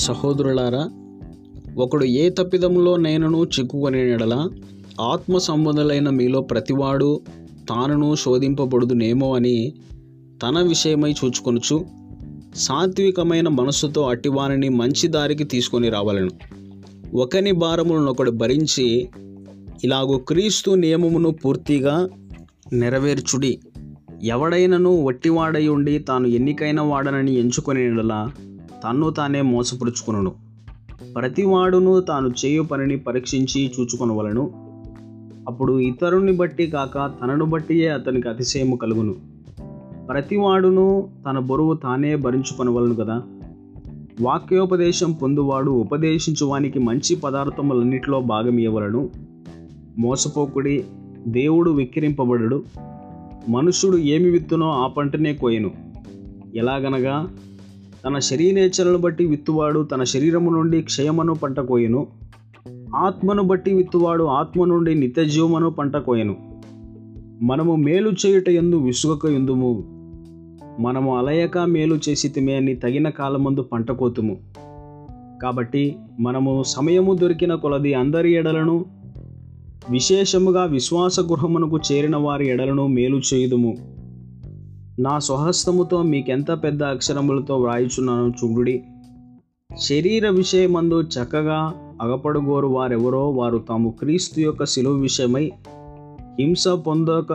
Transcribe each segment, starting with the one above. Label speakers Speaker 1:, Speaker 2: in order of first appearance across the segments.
Speaker 1: సహోదరులారా ఒకడు ఏ తప్పిదంలో నేనును చిక్కుకొని ఎడల ఆత్మ సంబంధులైన మీలో ప్రతివాడు తానును శోధింపబడుదునేమో అని తన విషయమై చూచుకొనుచు సాత్వికమైన మనస్సుతో అట్టివారిని మంచి దారికి తీసుకొని రావాలను. ఒకని భారములను ఒకడు భరించి ఇలాగూ క్రీస్తు నియమమును పూర్తిగా నెరవేర్చుడి. ఎవడైనను వట్టివాడై ఉండి తాను ఎన్నికైన వాడనని ఎంచుకొని తన్ను తానే మోసపరుచుకును ప్రతివాడును తాను చేయు పనిని పరీక్షించి చూచుకొనవలను. అప్పుడు ఇతరుని బట్టి కాక తనను బట్టియే అతనికి అతిశయము కలుగును. ప్రతివాడును తన బరువు తానే భరించుకొనవలను కదా వాక్యోపదేశం పొందువాడు ఉపదేశించువానికి మంచి పదార్థములన్నిటిలో భాగం ఇవ్వవలను మోసపోకుడి దేవుడు విక్కిరింపబడడు. మనుషుడు ఏమి విత్తునో ఆ పంటనే కోయను. ఎలాగనగా తన శరీరేచ్ఛలను బట్టి విత్తువాడు తన శరీరము నుండి క్షయమను పంట కోయను ఆత్మను బట్టి విత్తువాడు ఆత్మ నుండి నిత్యజీవమును పంట కోయెను మనము మేలు చేయుట ఎందు విసుగక ఎందుము మనము అలయక మేలు చేసితిమే అని తగిన కాలమందు పంట కోతుము కాబట్టి మనము సమయము దొరికిన కొలది అందరి ఎడలను విశేషముగా విశ్వాస గృహమునకు చేరిన వారి ఎడలను మేలు చేయుదుము. నా స్వహస్తముతో మీకెంత పెద్ద అక్షరములతో వ్రాయిచున్నానో చూడుడి. శరీర విషయమందు చక్కగా అగపడుగోరు వారెవరో వారు తాము క్రీస్తు యొక్క శిలువ విషయమై హింస పొందక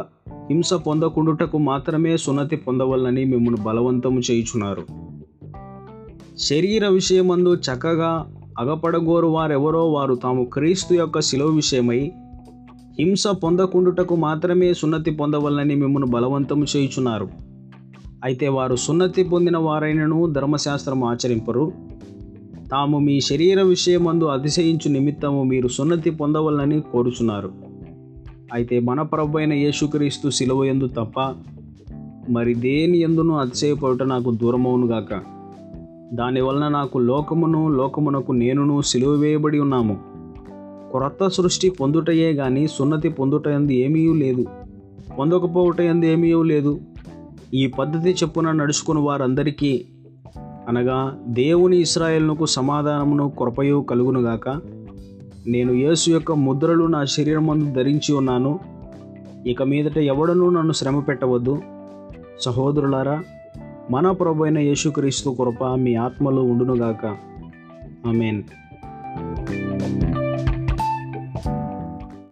Speaker 1: హింస పొందకుండుటకు మాత్రమే సున్నతి పొందవలనని మిమ్మల్ని బలవంతము చేయుచున్నారు. శరీర విషయమందు చక్కగా అగపడగోరు వారెవరో వారు తాము క్రీస్తు యొక్క శిలో విషయమై హింస పొందకుండుటకు మాత్రమే సున్నతి పొందవలనని మిమ్మల్ని బలవంతము చేయుచున్నారు. అయితే వారు సున్నతి పొందిన వారైనను ధర్మశాస్త్రం ఆచరింపరు. తాము మీ శరీర విషయమందు అతిశయించు నిమిత్తము మీరు సున్నతి పొందవలనని కోరుచున్నారు. అయితే మన ప్రభు అయిన యేసుక్రీస్తు సిలువ ఎందు తప్ప మరి దేని ఎందును అతిశయపడుట నాకు దూరమవునుగాక దానివలన నాకు లోకమును లోకమునకు నేనును సిలువ వేయబడి ఉన్నాము. క్రొత్త సృష్టి పొందుటయే గాని సున్నతి పొందుట ఎందు ఏమీ లేదు. పొందకపోవట ఎందు ఏమీ లేదు. ఈ పద్ధతి చెప్పున నడుచుకుని వారందరికీ అనగా దేవుని ఇస్రాయేల్నకు సమాధానమును కృపయు కలుగునుగాక. నేను యేసు యొక్క ముద్రలు నా శరీరమందు ధరించి ఉన్నాను. ఇక మీదట ఎవడనూ నన్ను శ్రమ పెట్టవద్దు. సహోదరులారా మన ప్రభు అయిన యేసుక్రీస్తు కృప మీ ఆత్మలో ఉండునుగాక. ఆమెన్.